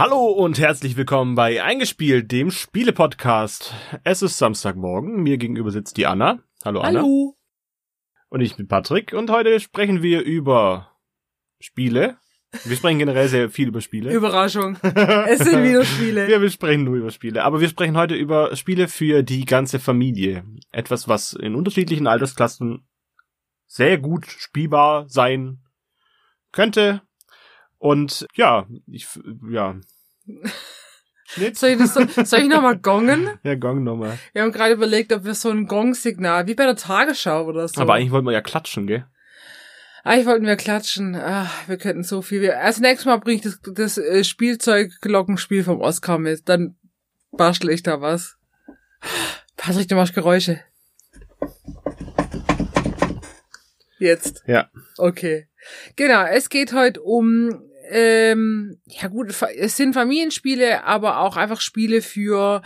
Hallo und herzlich willkommen bei Eingespielt, dem Spiele-Podcast. Es ist Samstagmorgen, mir gegenüber sitzt die Anna. Hallo Anna. Hallo. Und ich bin Patrick und heute sprechen wir über Spiele. Wir sprechen generell sehr viel über Spiele. Überraschung. Es sind wieder Spiele. Wir sprechen nur über Spiele, aber wir sprechen heute über Spiele für die ganze Familie. Etwas, was in unterschiedlichen Altersklassen sehr gut spielbar sein könnte. Und ja, ich, ja. Schnitt. Soll ich, das, soll ich nochmal gongen? Ja, gong nochmal. Wir haben gerade überlegt, ob wir so ein Gong-Signal, wie bei der Tagesschau oder so. Aber eigentlich wollten wir ja klatschen, gell? Eigentlich wollten wir klatschen. Ach, wir könnten so viel. Als nächstes Mal bringe ich das, das äh, Spielzeug-Glockenspiel vom Oscar mit. Dann bastel ich da was. Patrick, du machst Geräusche. Jetzt. Ja. Okay. Genau, es geht heute um, ähm, ja gut, es sind Familienspiele, aber auch einfach Spiele für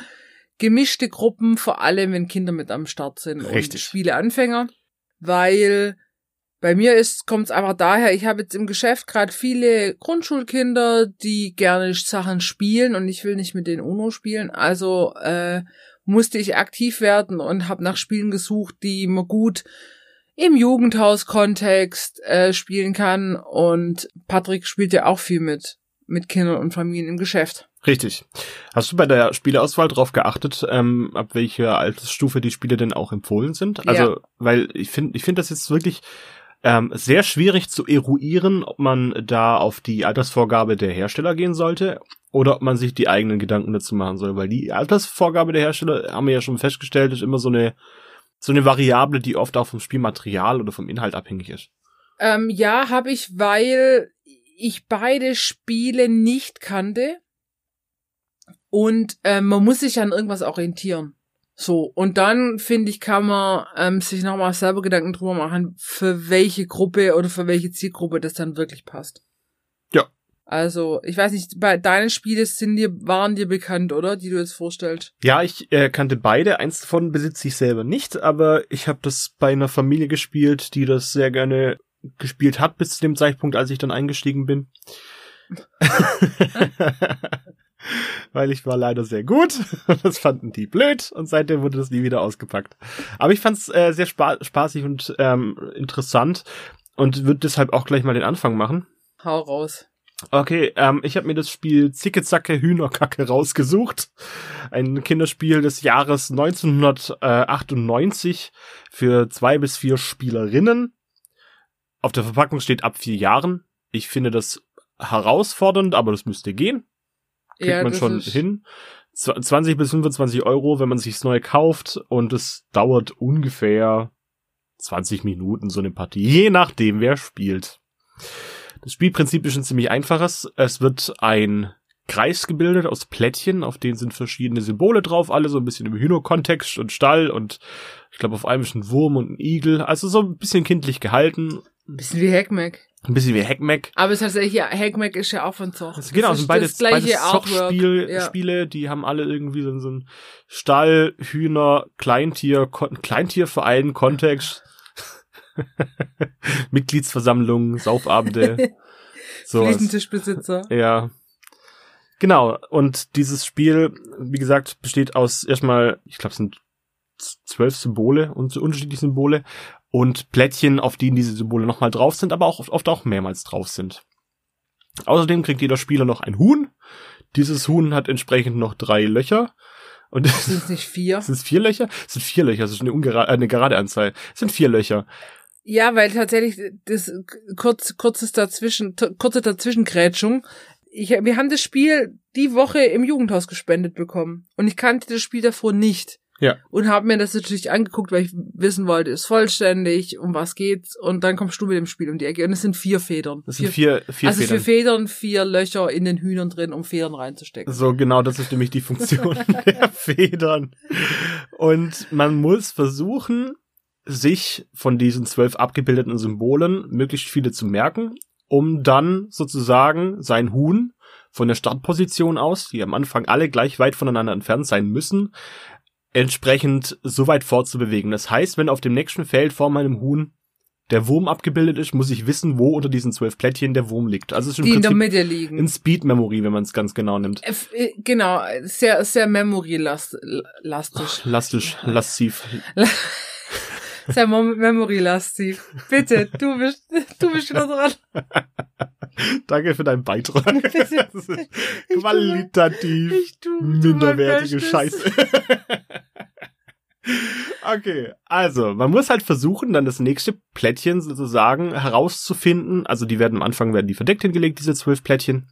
gemischte Gruppen, vor allem wenn Kinder mit am Start sind Richtig. und Spieleanfänger. Weil bei mir ist, kommt es einfach daher, ich habe jetzt im Geschäft gerade viele Grundschulkinder, die gerne Sachen spielen und ich will nicht mit denen UNO spielen. Also äh, musste ich aktiv werden und habe nach Spielen gesucht, die man gut im Jugendhaus-Kontext äh, spielen kann. Und Patrick spielt ja auch viel mit, mit Kindern und Familien im Geschäft. Richtig. Hast du bei der Spieleauswahl darauf geachtet, ähm, ab welcher Altersstufe die Spiele denn auch empfohlen sind? Also, Ja. weil ich finde, ich finde das jetzt wirklich ähm, sehr schwierig zu eruieren, ob man da auf die Altersvorgabe der Hersteller gehen sollte oder ob man sich die eigenen Gedanken dazu machen soll, weil die Altersvorgabe der Hersteller haben wir ja schon festgestellt, ist immer so eine so eine Variable, die oft auch vom Spielmaterial oder vom Inhalt abhängig ist. Ähm, ja, habe ich, weil ich beide Spiele nicht kannte. Und ähm, man muss sich an irgendwas orientieren. So, und dann, finde ich, kann man ähm, sich nochmal selber Gedanken drüber machen, für welche Gruppe oder für welche Zielgruppe das dann wirklich passt. Also, ich weiß nicht, bei deinen Spiele sind dir, waren dir bekannt, oder? Die du jetzt vorstellst. Ja, ich äh, kannte beide. Eins davon besitze ich selber nicht, aber ich habe das bei einer Familie gespielt, die das sehr gerne gespielt hat bis zu dem Zeitpunkt, als ich dann eingestiegen bin. Weil ich war leider sehr gut. Das fanden die blöd und seitdem wurde das nie wieder ausgepackt. Aber ich fand's äh, sehr spa spaßig und ähm, interessant und würde deshalb auch gleich mal den Anfang machen. Hau raus. Okay, ähm, ich habe mir das Spiel Zicke Zacke Hühnerkacke rausgesucht. Ein Kinderspiel des Jahres 1998 für zwei bis vier Spielerinnen. Auf der Verpackung steht ab vier Jahren. Ich finde das herausfordernd, aber das müsste gehen. Kriegt Ja, man schon hin. Zw- 20 bis 25 Euro, wenn man sich's neu kauft und es dauert ungefähr 20 Minuten so eine Partie, je nachdem wer spielt. Das Spielprinzip ist ein ziemlich einfaches. Es wird ein Kreis gebildet aus Plättchen, auf denen sind verschiedene Symbole drauf, alle so ein bisschen im Hühnerkontext und Stall und ich glaube auf einem ist ein Wurm und ein Igel, also so ein bisschen kindlich gehalten, Bisschen wie Hackmack. ein bisschen wie Heckmeck. Aber es ist tatsächlich, ja, Hackmack ist ja auch von Zoch. Also genau, sind beides, das gleiche beides Artwork. Zockspiele, Ja. Spiele, die haben alle irgendwie so, so ein Stall, Hühner, Kleintier, Kon Kleintierverein, Kontext, Mitgliedsversammlungen, Saufabende, sowas. Fliesentischbesitzer. Ja. Genau, und dieses Spiel, wie gesagt, besteht aus erstmal, ich glaube, es sind zwölf Symbole und so unterschiedliche Symbole und Plättchen, auf denen diese Symbole nochmal drauf sind, aber auch oft- oft auch mehrmals drauf sind. Außerdem kriegt jeder Spieler noch ein Huhn. Dieses Huhn hat entsprechend noch drei Löcher. Und es Sind es nicht vier? sind vier Löcher? Es sind vier Löcher, das ist eine, ungera- äh, eine gerade Anzahl. Es sind vier Löcher. Ja, weil tatsächlich das kurz, kurzes dazwischen, kurze Dazwischengrätschung. Ich, wir haben das Spiel die Woche im Jugendhaus gespendet bekommen. Und ich kannte das Spiel davor nicht. Ja. Und habe mir das natürlich angeguckt, weil ich wissen wollte, ist vollständig, um was geht's. Und dann kommst du mit dem Spiel um die Ecke. Und es sind vier Federn. Das sind vier, vier also Federn. vier Federn, vier Löcher in den Hühnern drin, um Federn reinzustecken. So, genau, das ist nämlich die Funktion der Federn. Und man muss versuchen, sich von diesen zwölf abgebildeten Symbolen möglichst viele zu merken, um dann sozusagen sein Huhn von der Startposition aus, die am Anfang alle gleich weit voneinander entfernt sein müssen, entsprechend so weit fortzubewegen. Das heißt, wenn auf dem nächsten Feld vor meinem Huhn der Wurm abgebildet ist, muss ich wissen, wo unter diesen zwölf Plättchen der Wurm liegt. Also es ist im Die in der Prinzip Mitte liegen. in Speed Memory, wenn man es ganz genau nimmt. Äh, f- äh, Genau, sehr, sehr memory-lastig. Lastisch, lasziv. Sehr mem- memory-lastig. Bitte, du bist, du bist wieder dran. Danke für deinen Beitrag. Bitte. Das ist qualitativ Ich tu, tu mein minderwertige. Scheiße. Okay, also man muss halt versuchen, dann das nächste Plättchen sozusagen herauszufinden. Also die werden am Anfang werden die verdeckt hingelegt, diese zwölf Plättchen,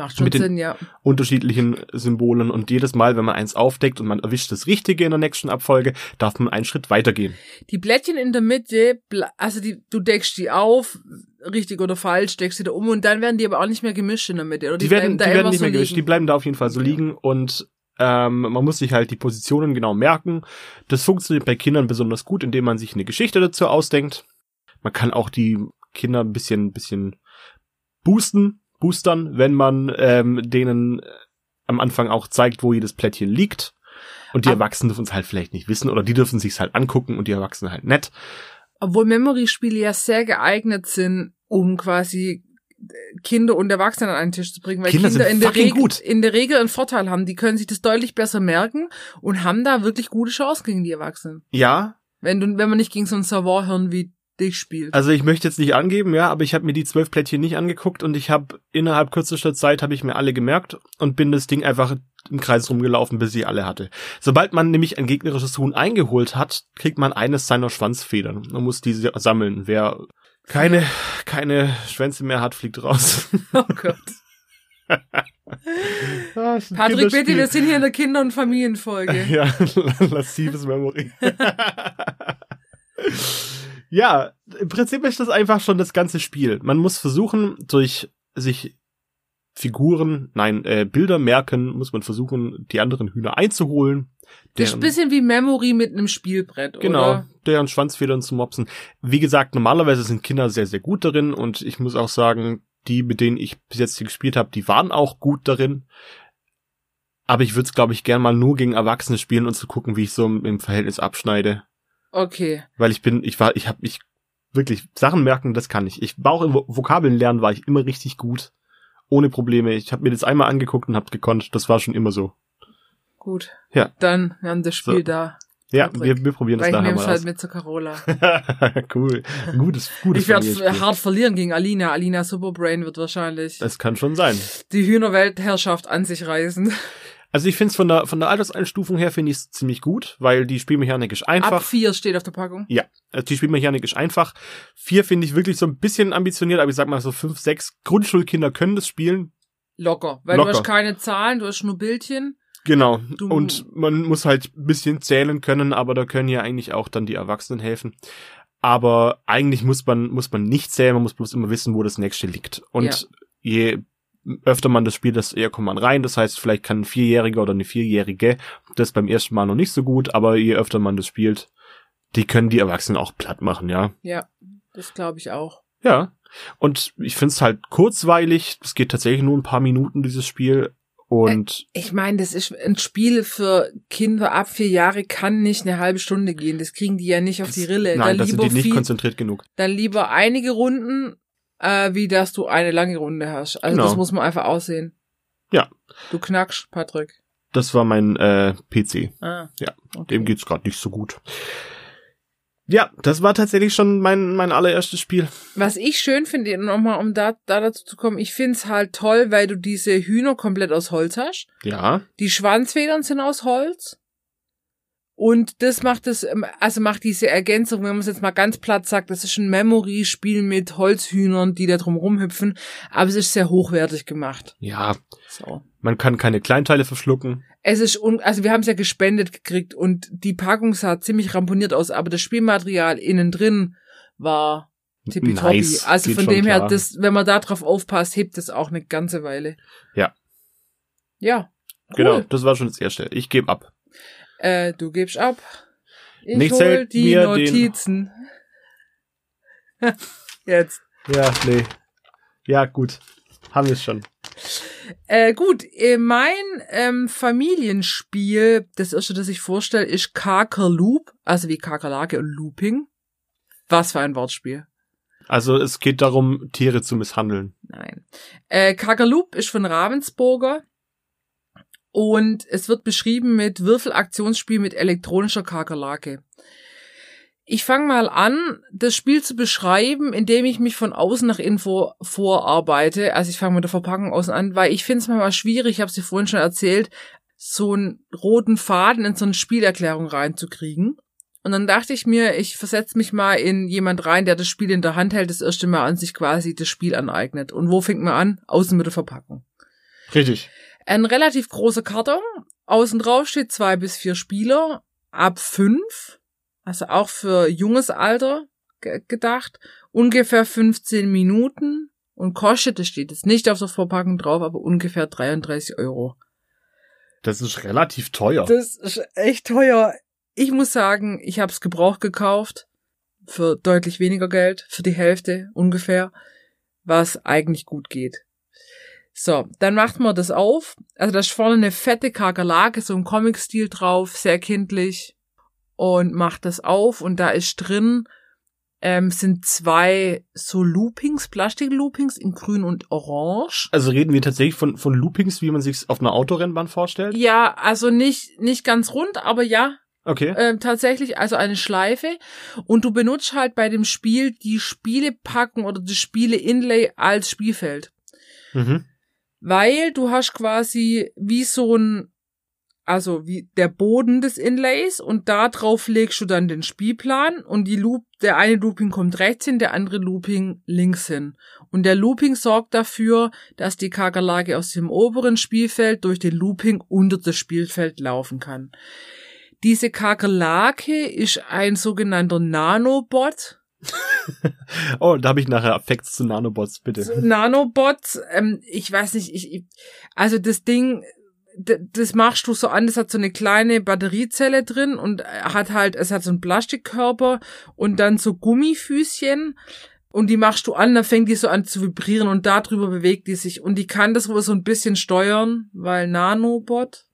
Macht schon Mit den- Sinn, ja. unterschiedlichen Symbolen. Und jedes Mal, wenn man eins aufdeckt und man erwischt das Richtige in der nächsten Abfolge, darf man einen Schritt weitergehen. Die Plättchen in der Mitte, also die, du deckst die auf, richtig oder falsch, deckst sie da um und dann werden die aber auch nicht mehr gemischt in der Mitte, oder? Die, werden, die bleiben werden nicht so mehr gemischt, die liegen. bleiben da auf jeden Fall so Okay. liegen und ähm, man muss sich halt die Positionen genau merken. Das funktioniert bei Kindern besonders gut, indem man sich eine Geschichte dazu ausdenkt. Man kann auch die Kinder ein bisschen, bisschen boosten, boostern, wenn man ähm, denen am Anfang auch zeigt, wo jedes Plättchen liegt. Und die Erwachsenen dürfen es halt vielleicht nicht wissen oder die dürfen sich's halt angucken und die Erwachsenen halt nicht. Obwohl Memory-Spiele ja sehr geeignet sind, um quasi Kinder und Erwachsene an einen Tisch zu bringen, weil Kinder Kinder in der, Regel, gut. in der Regel einen Vorteil haben. Die können sich das deutlich besser merken und haben da wirklich gute Chancen gegen die Erwachsenen. Ja, Wenn du, wenn man nicht gegen so ein Savoir-Hirn wie dich spielt. Also ich möchte jetzt nicht angeben, ja, aber ich habe mir die zwölf Plättchen nicht angeguckt und ich habe innerhalb kürzester Zeit habe ich mir alle gemerkt und bin das Ding einfach im Kreis rumgelaufen, bis ich alle hatte. Sobald man nämlich ein gegnerisches Huhn eingeholt hat, kriegt man eines seiner Schwanzfedern und muss diese sammeln. Wer keine keine Schwänze mehr hat, fliegt raus. oh Gott. Patrick, bitte, wir sind hier in der Kinder- und Familienfolge. Ja, lassives Memory. Ja, im Prinzip ist das einfach schon das ganze Spiel. Man muss versuchen, durch sich Figuren, nein, äh, Bilder merken, muss man versuchen, die anderen Hühner einzuholen. Das ist ein bisschen wie Memory mit einem Spielbrett, Genau, oder? deren Schwanzfedern zu mopsen. Wie gesagt, normalerweise sind Kinder sehr, sehr gut darin und ich muss auch sagen, die, mit denen ich bis jetzt gespielt habe, die waren auch gut darin. Aber ich würde es, glaube ich, gern mal nur gegen Erwachsene spielen und zu gucken, wie ich so im Verhältnis abschneide. Okay. Weil ich bin, ich war, ich habe mich wirklich Sachen merken, das kann ich. Ich war auch im Vo- Vokabeln lernen, war ich immer richtig gut. Ohne Probleme. Ich habe mir das einmal angeguckt und hab gekonnt. Das war schon immer so. Gut. Ja. Dann, wir haben das Spiel So. da. Ja, Patrick. wir, wir probieren das ich nachher nehme mal es halt aus. mit zur Carola. cool. Gutes, gutes Ich werde hart verlieren gegen Alina. Alina Superbrain wird wahrscheinlich Das kann schon sein. die Hühnerweltherrschaft an sich reißen. Also ich finde es von der, von der Alterseinstufung her finde ich es ziemlich gut, weil die Spielmechanik ist Ab einfach. vier steht auf der Packung. Also die Spielmechanik ist einfach. Vier finde ich wirklich so ein bisschen ambitioniert, aber ich sag mal so fünf, sechs Grundschulkinder können das spielen. Locker. Weil Locker. du hast keine Zahlen, du hast nur Bildchen. Genau. Du- Und man muss halt ein bisschen zählen können, aber da können ja eigentlich auch dann die Erwachsenen helfen. Aber eigentlich muss man, muss man nicht zählen, man muss bloß immer wissen, wo das nächste liegt. Und Ja. je öfter man das spielt, desto eher kommt man rein. Das heißt, vielleicht kann ein Vierjähriger oder eine Vierjährige das beim ersten Mal noch nicht so gut, aber je öfter man das spielt, die können die Erwachsenen auch platt machen, ja. Ja, das glaube ich auch. Ja. Und ich find's halt kurzweilig. Es geht tatsächlich nur ein paar Minuten, dieses Spiel. Und Ich meine, das ist ein Spiel für Kinder ab vier Jahre, kann nicht eine halbe Stunde gehen. Das kriegen die ja nicht auf die Rille. nein, dann da sind lieber die nicht viel, konzentriert genug. dann lieber einige Runden, äh, wie dass du eine lange Runde hast. Also Genau. das muss man einfach aussehen. Ja. Du knackst, Patrick. Das war mein äh, PC. Ah. Ja, okay. Dem geht's gerade nicht so gut. Ja, das war tatsächlich schon mein, mein allererstes Spiel. Was ich schön finde, nochmal, um da, da dazu zu kommen, ich find's halt toll, weil du diese Hühner komplett aus Holz hast. Ja. Die Schwanzfedern sind aus Holz. Und das macht es, ähm, also macht diese Ergänzung, wenn man es jetzt mal ganz platt sagt, das ist ein Memory-Spiel mit Holzhühnern, die da drum rumhüpfen, aber es ist sehr hochwertig gemacht. Ja. So. Man kann keine Kleinteile verschlucken. Es ist, un also wir haben es ja gespendet gekriegt und die Packung sah ziemlich ramponiert aus, aber das Spielmaterial innen drin war tippitoppi. Nice. Also Geht von dem her, das, wenn man da drauf aufpasst, hebt es auch eine ganze Weile. Ja. Ja. Cool. Genau, das war schon das erste. Ich gebe ab. Äh, du gibst ab. Ich Nichts hol die Notizen. Jetzt. Ja, nee. Ja, gut. Haben wir es schon. Äh, gut, äh, mein ähm, Familienspiel, das erste, das ich vorstelle, ist Kakerloop, also wie Kakerlake und Looping. Was für ein Wortspiel. Also es geht darum, Tiere zu misshandeln. Nein. Äh, Kagaloop ist von Ravensburger und es wird beschrieben mit Würfelaktionsspiel mit elektronischer Kakerlake. Ich fange mal an, das Spiel zu beschreiben, indem ich mich von außen nach innen vor, vorarbeite. Also ich fange mit der Verpackung außen an, weil ich finde es manchmal schwierig, ich habe sie vorhin schon erzählt, so einen roten Faden in so eine Spielerklärung reinzukriegen. Und dann dachte ich mir, ich versetze mich mal in jemand rein, der das Spiel in der Hand hält, das erste Mal an sich quasi das Spiel aneignet. Und wo fängt man an? Außen mit der Verpackung. Richtig. Ein relativ großer Karton. Außen drauf steht zwei bis vier Spieler. Ab fünf also auch für junges Alter gedacht, ungefähr 15 Minuten und kostet, das steht jetzt nicht auf der Verpackung drauf, aber ungefähr 33 Euro. Das ist relativ teuer. Das ist echt teuer. Ich muss sagen, ich habe es gebraucht gekauft für deutlich weniger Geld, für die Hälfte ungefähr, was eigentlich gut geht. So, dann macht man das auf. Also da ist vorne eine fette Kakerlake, so ein Comic-Stil drauf, sehr kindlich und macht das auf und da ist drin ähm, sind zwei so Loopings, Plastik-Loopings in grün und orange. Also reden wir tatsächlich von, von Loopings, wie man sich auf einer Autorennbahn vorstellt? Ja, also nicht, nicht ganz rund, aber ja. Okay. Ähm, tatsächlich, also eine Schleife. Und du benutzt halt bei dem Spiel die Spielepacken oder das Spiele-Inlay als Spielfeld. Mhm. Weil du hast quasi wie so ein also wie der Boden des Inlays und da drauf legst du dann den Spielplan und die Loop, der eine Looping kommt rechts hin, der andere Looping links hin. Und der Looping sorgt dafür, dass die Kakerlake aus dem oberen Spielfeld durch den Looping unter das Spielfeld laufen kann. Diese Kakerlake ist ein sogenannter Nanobot. oh, da habe ich nachher Facts zu Nanobots, bitte. Nanobots, ähm, ich weiß nicht, ich, ich also das Ding das machst du so an, das hat so eine kleine Batteriezelle drin und hat halt, es hat so einen Plastikkörper und dann so Gummifüßchen und die machst du an, dann fängt die so an zu vibrieren und darüber bewegt die sich und die kann das wohl so ein bisschen steuern, weil Nanobot.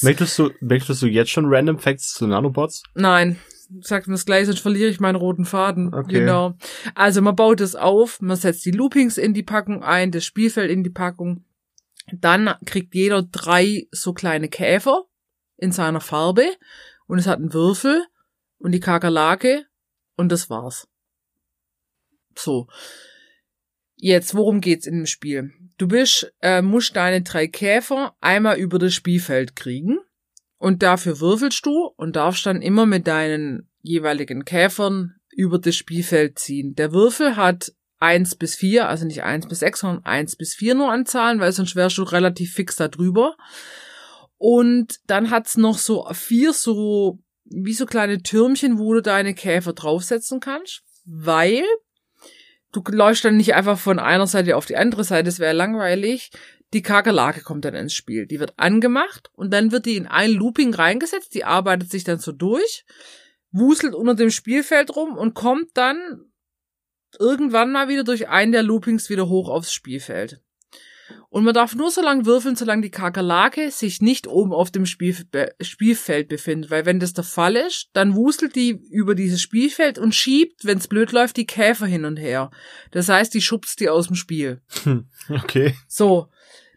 Möchtest du, möchtest du jetzt schon Random Facts zu Nanobots? Nein. Sag mir das gleich, sonst verliere ich meinen roten Faden. Okay. Genau. Also man baut es auf, man setzt die Loopings in die Packung ein, das Spielfeld in die Packung dann kriegt jeder drei so kleine Käfer in seiner Farbe und es hat einen Würfel und die Kakerlake und das war's. So. Jetzt, worum geht's in dem Spiel? Du bist, äh, musst deine drei Käfer einmal über das Spielfeld kriegen und dafür würfelst du und darfst dann immer mit deinen jeweiligen Käfern über das Spielfeld ziehen. Der Würfel hat eins bis vier, also nicht eins bis sechs, sondern eins bis vier nur an Zahlen, weil sonst wärst du relativ fix da drüber. Und dann hat's noch so vier so, wie so kleine Türmchen, wo du deine Käfer draufsetzen kannst, weil du läufst dann nicht einfach von einer Seite auf die andere Seite, das wäre langweilig. Die Kakerlake kommt dann ins Spiel. Die wird angemacht und dann wird die in ein Looping reingesetzt, die arbeitet sich dann so durch, wuselt unter dem Spielfeld rum und kommt dann irgendwann mal wieder durch einen der Loopings wieder hoch aufs Spielfeld. Und man darf nur so lange würfeln, solange die Kakerlake sich nicht oben auf dem Spielf Spielfeld befindet. Weil wenn das der Fall ist, dann wustelt die über dieses Spielfeld und schiebt, wenn es blöd läuft, die Käfer hin und her. Das heißt, die schubst die aus dem Spiel. Okay. So.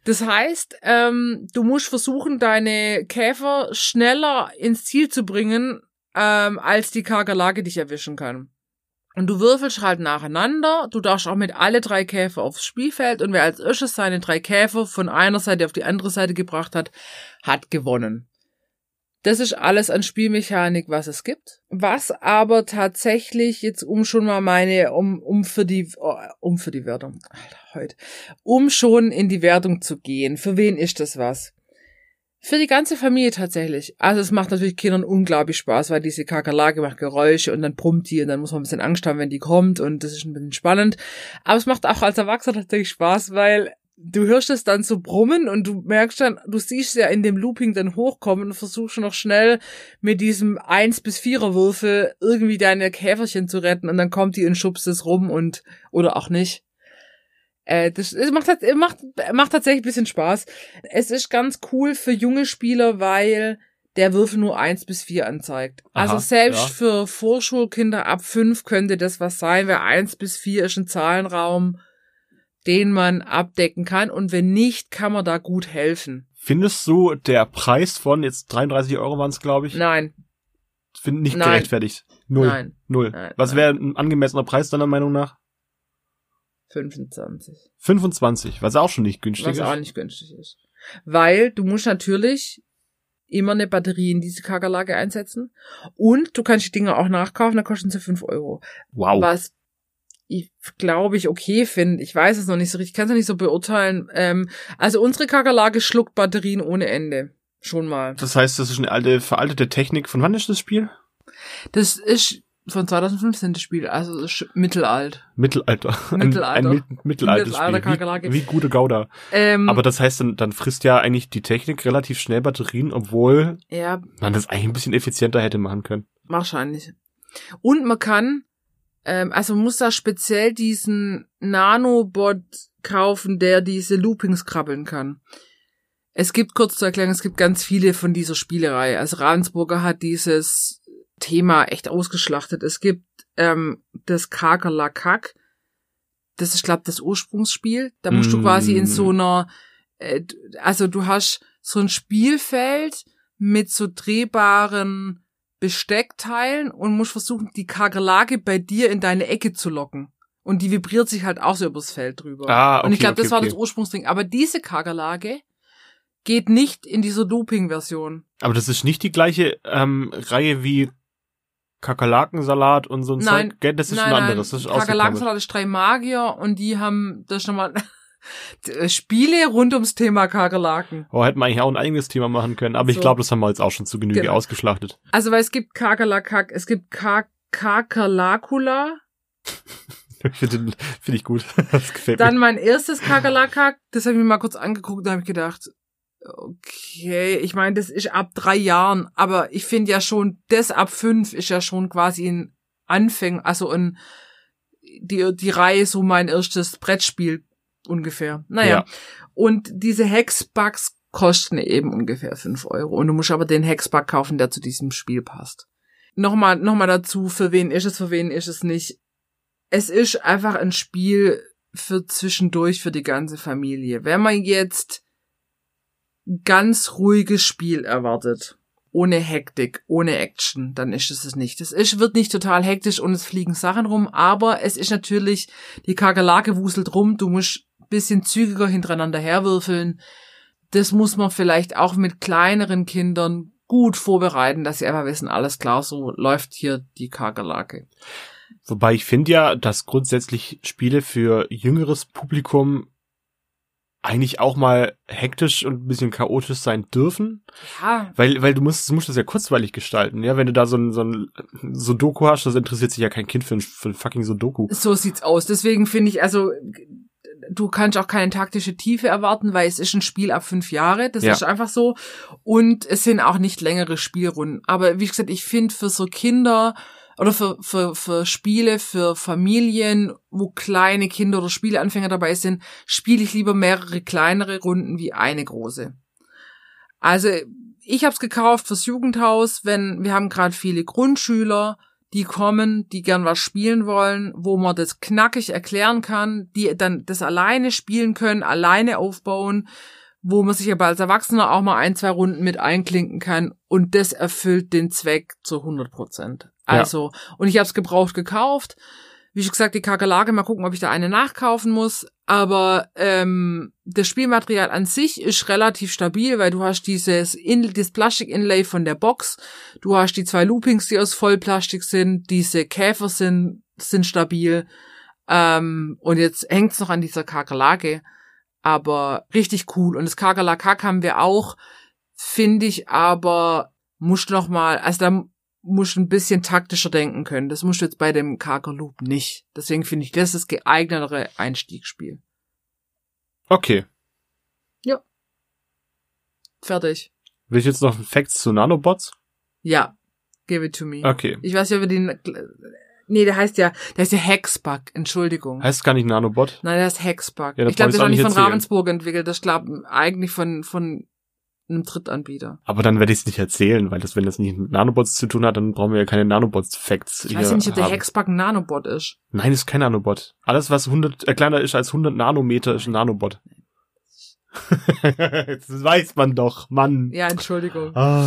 Das heißt, ähm, du musst versuchen, deine Käfer schneller ins Ziel zu bringen, ähm, als die Kakerlake dich erwischen kann. Und du würfelst halt nacheinander. Du darfst auch mit alle drei Käfer aufs Spielfeld und wer als erstes seine drei Käfer von einer Seite auf die andere Seite gebracht hat, hat gewonnen. Das ist alles an Spielmechanik, was es gibt. Was aber tatsächlich jetzt um schon mal meine, um, um für die, oh, um für die Wertung, Alter, heute, um schon in die Wertung zu gehen. Für wen ist das was? Für die ganze Familie tatsächlich. Also es macht natürlich Kindern unglaublich Spaß, weil diese Kakerlake macht Geräusche und dann brummt die und dann muss man ein bisschen Angst haben, wenn die kommt und das ist ein bisschen spannend. Aber es macht auch als Erwachsener tatsächlich Spaß, weil du hörst es dann so brummen und du merkst dann, du siehst ja in dem Looping dann hochkommen und versuchst noch schnell mit diesem 1 bis 4er Würfel irgendwie deine Käferchen zu retten und dann kommt die und schubst es rum und, oder auch nicht. Äh, das, das macht, macht, macht tatsächlich ein bisschen Spaß. Es ist ganz cool für junge Spieler, weil der Würfel nur eins bis vier anzeigt. Also Aha, selbst ja. für Vorschulkinder ab fünf könnte das was sein, weil eins bis vier ist ein Zahlenraum, den man abdecken kann. Und wenn nicht, kann man da gut helfen. Findest du der Preis von jetzt 33 Euro waren es, glaube ich, Nein, find nicht Nein. gerechtfertigt? Null. nein, Null. Nein, Was wäre ein angemessener Preis deiner Meinung nach? 25. 25, was auch schon nicht günstig Was ist. auch nicht günstig ist. Weil du musst natürlich immer eine Batterie in diese Kakerlake einsetzen. Und du kannst die Dinger auch nachkaufen, dann kosten sie 5 Euro. Wow. Was ich glaube ich okay finde. Ich weiß es noch nicht so richtig, ich kann es noch nicht so beurteilen. Ähm, also unsere Kakerlake schluckt Batterien ohne Ende. Schon mal. Das heißt, das ist eine alte, veraltete Technik. Von wann ist das Spiel? Das ist von 2015 das Spiel, also mittelalt. Mittelalter. Ein- Mittelalter. Ein, mittelaltes Mittelalter Spiel. Kakerlake. Wie, wie gute Gouda. Ähm, Aber das heißt, dann, dann frisst ja eigentlich die Technik relativ schnell Batterien, obwohl ja, man das eigentlich ein bisschen effizienter hätte machen können. Wahrscheinlich. Und man kann, ähm, also man muss da speziell diesen Nanobot kaufen, der diese Loopings krabbeln kann. Es gibt, kurz zu erklären, es gibt ganz viele von dieser Spielerei. Also Ravensburger hat dieses Thema echt ausgeschlachtet. Es gibt ähm, das Kakerlakak. Das ist, glaube das Ursprungsspiel. Da musst du Mm. quasi in so einer, äh, also du hast so ein Spielfeld mit so drehbaren Besteckteilen und musst versuchen, die Kakerlake bei dir in deine Ecke zu locken. Und die vibriert sich halt auch so übers Feld drüber. Ah, okay, und ich glaube, okay, das war okay. das Ursprungsding. Aber diese Kakerlake geht nicht in dieser Looping-Version. Aber das ist nicht die gleiche ähm, Reihe wie Kakerlakensalat und so ein Nein, Zeug. Gell, Das ist nein, ein nein, anderes. Das ist. Kakerlakensalat ist drei Magier und die haben das schon mal Spiele rund ums Thema Kakerlaken. Oh, hätten wir eigentlich auch ein eigenes Thema machen können. Aber ich So. glaube, das haben wir jetzt auch schon zu Genüge Genau. ausgeschlachtet. Also, weil es gibt Kakerlakak, es gibt Ka Kakerlakula, Ich finde find ich gut. Das gefällt Dann mir. mein erstes Kakerlakak, das habe ich mir mal kurz angeguckt und habe ich gedacht, okay, ich meine, das ist ab drei Jahren, aber ich finde ja schon, das ab fünf ist ja schon quasi ein Anfang, also ein, die, die Reihe so mein erstes Brettspiel ungefähr. Naja. Ja. Und diese Hexbugs kosten eben ungefähr fünf Euro. Und du musst aber den Hexbug kaufen, der zu diesem Spiel passt. Nochmal, nochmal dazu, für wen ist es, für wen ist es nicht. Es ist einfach ein Spiel für zwischendurch für die ganze Familie. Wenn man jetzt ganz ruhiges Spiel erwartet, ohne Hektik, ohne Action, dann ist es es nicht. Es ist, wird nicht total hektisch und es fliegen Sachen rum, aber es ist natürlich, die Kakerlake wuselt rum, du musst bisschen zügiger hintereinander herwürfeln. Das muss man vielleicht auch mit kleineren Kindern gut vorbereiten, dass sie einfach wissen, alles klar, so läuft hier die Kakerlake. Wobei ich finde ja, dass grundsätzlich Spiele für jüngeres Publikum eigentlich auch mal hektisch und ein bisschen chaotisch sein dürfen. Ja, Weil, weil du musst, du musst das ja kurzweilig gestalten, ja. Wenn du da so ein, so ein Sudoku hast, das interessiert sich ja kein Kind für ein, für ein fucking Sudoku. So sieht's aus. Deswegen finde ich, also du kannst auch keine taktische Tiefe erwarten, weil es ist ein Spiel ab fünf Jahre. Das Ja. ist einfach so. Und es sind auch nicht längere Spielrunden. Aber wie gesagt, ich finde für so Kinder oder für, für, für Spiele, für Familien, wo kleine Kinder oder Spieleanfänger dabei sind, spiele ich lieber mehrere kleinere Runden wie eine große. Also ich habe es gekauft fürs Jugendhaus, wenn wir haben gerade viele Grundschüler, die kommen, die gern was spielen wollen, wo man das knackig erklären kann, die dann das alleine spielen können, alleine aufbauen, wo man sich aber als Erwachsener auch mal ein, zwei Runden mit einklinken kann und das erfüllt den Zweck zu 100 Prozent. Ja. Also, und ich habe es gebraucht gekauft. Wie schon gesagt, die Kakerlake, mal gucken, ob ich da eine nachkaufen muss. Aber ähm, das Spielmaterial an sich ist relativ stabil, weil du hast dieses In das Plastik-Inlay von der Box, du hast die zwei Loopings, die aus Vollplastik sind, diese Käfer sind, sind stabil. Ähm, und jetzt hängt's noch an dieser Kakerlake. Aber richtig cool. Und das Kakerlakak haben wir auch, finde ich aber, musst noch mal, also da musst du ein bisschen taktischer denken können. Das musst du jetzt bei dem Kakerloop nicht. Deswegen finde ich, das ist das geeignetere Einstiegsspiel. Okay. Fertig. Will ich jetzt noch Facts zu Nanobots? Ja. Give it to me. Okay. Ich weiß ob wir den, nee, der heißt ja, der heißt ja Hexbug, Entschuldigung. Heißt gar nicht Nanobot? Nein, der ist Hexbug. Ja, ich glaube, der ist auch nicht von erzählen. Ravensburg entwickelt. Das glaube eigentlich von, von einem Drittanbieter. Aber dann werde ich es nicht erzählen, weil das, wenn das nicht mit Nanobots zu tun hat, dann brauchen wir ja keine Nanobots-Facts. Ich weiß ja nicht, ob der Hexbug ein Nanobot ist. Nein, ist kein Nanobot. Alles, was 100, äh, kleiner ist als 100 Nanometer, ist ein Nanobot. das weiß man doch, Mann. Ja, Entschuldigung. Ah.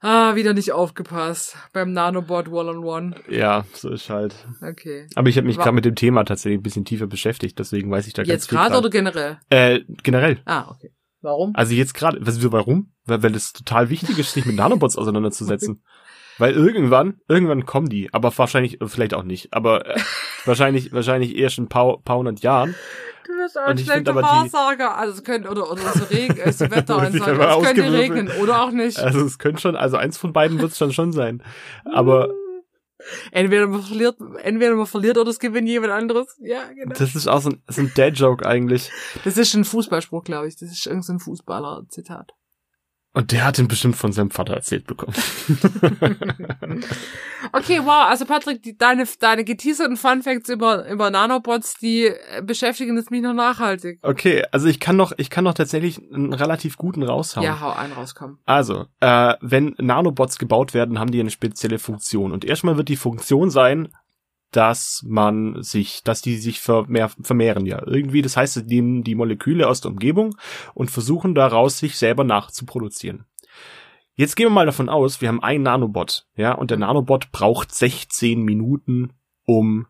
Ah, wieder nicht aufgepasst beim Nanobot One-on-One. Ja, so ist halt. Okay. Aber ich habe mich gerade mit dem Thema tatsächlich ein bisschen tiefer beschäftigt, deswegen weiß ich da ganz Jetzt gerade oder generell? Äh, generell. Ah, okay. Warum? Also jetzt gerade, was warum? Weil, weil es total wichtig ist, sich mit Nanobots auseinanderzusetzen. Weil irgendwann, irgendwann kommen die, aber wahrscheinlich, äh, vielleicht auch nicht, aber äh, wahrscheinlich, wahrscheinlich erst in ein paar, paar hundert Jahren. Du bist Und ein schlechter Wahrsager. Also es könnte, oder, oder so Regen, äh, so Wetter Es könnte regnen. Oder auch nicht. Also es könnte schon, also eins von beiden wird es dann schon sein. Aber Entweder man verliert, entweder man verliert oder es gewinnt jemand anderes. Ja, genau. das ist auch so ein, so ein Dad-Joke eigentlich. Das ist ein Fußballspruch, glaube ich. Das ist irgendein so ein Fußballer-Zitat. Und der hat ihn bestimmt von seinem Vater erzählt bekommen. Okay, wow. Also Patrick, die, deine, deine geteaserten Funfacts über, über Nanobots, die äh, beschäftigen jetzt mich noch nachhaltig. Okay, also ich kann noch, ich kann noch tatsächlich einen relativ guten raushauen. Ja, hau ein, rauskommen. Also, äh, wenn Nanobots gebaut werden, haben die eine spezielle Funktion. Und erstmal wird die Funktion sein, dass man sich, dass die sich vermehr, vermehren, ja. Irgendwie, das heißt, sie nehmen die Moleküle aus der Umgebung und versuchen daraus sich selber nachzuproduzieren. Jetzt gehen wir mal davon aus, wir haben einen Nanobot, ja, und der Nanobot braucht 16 Minuten, um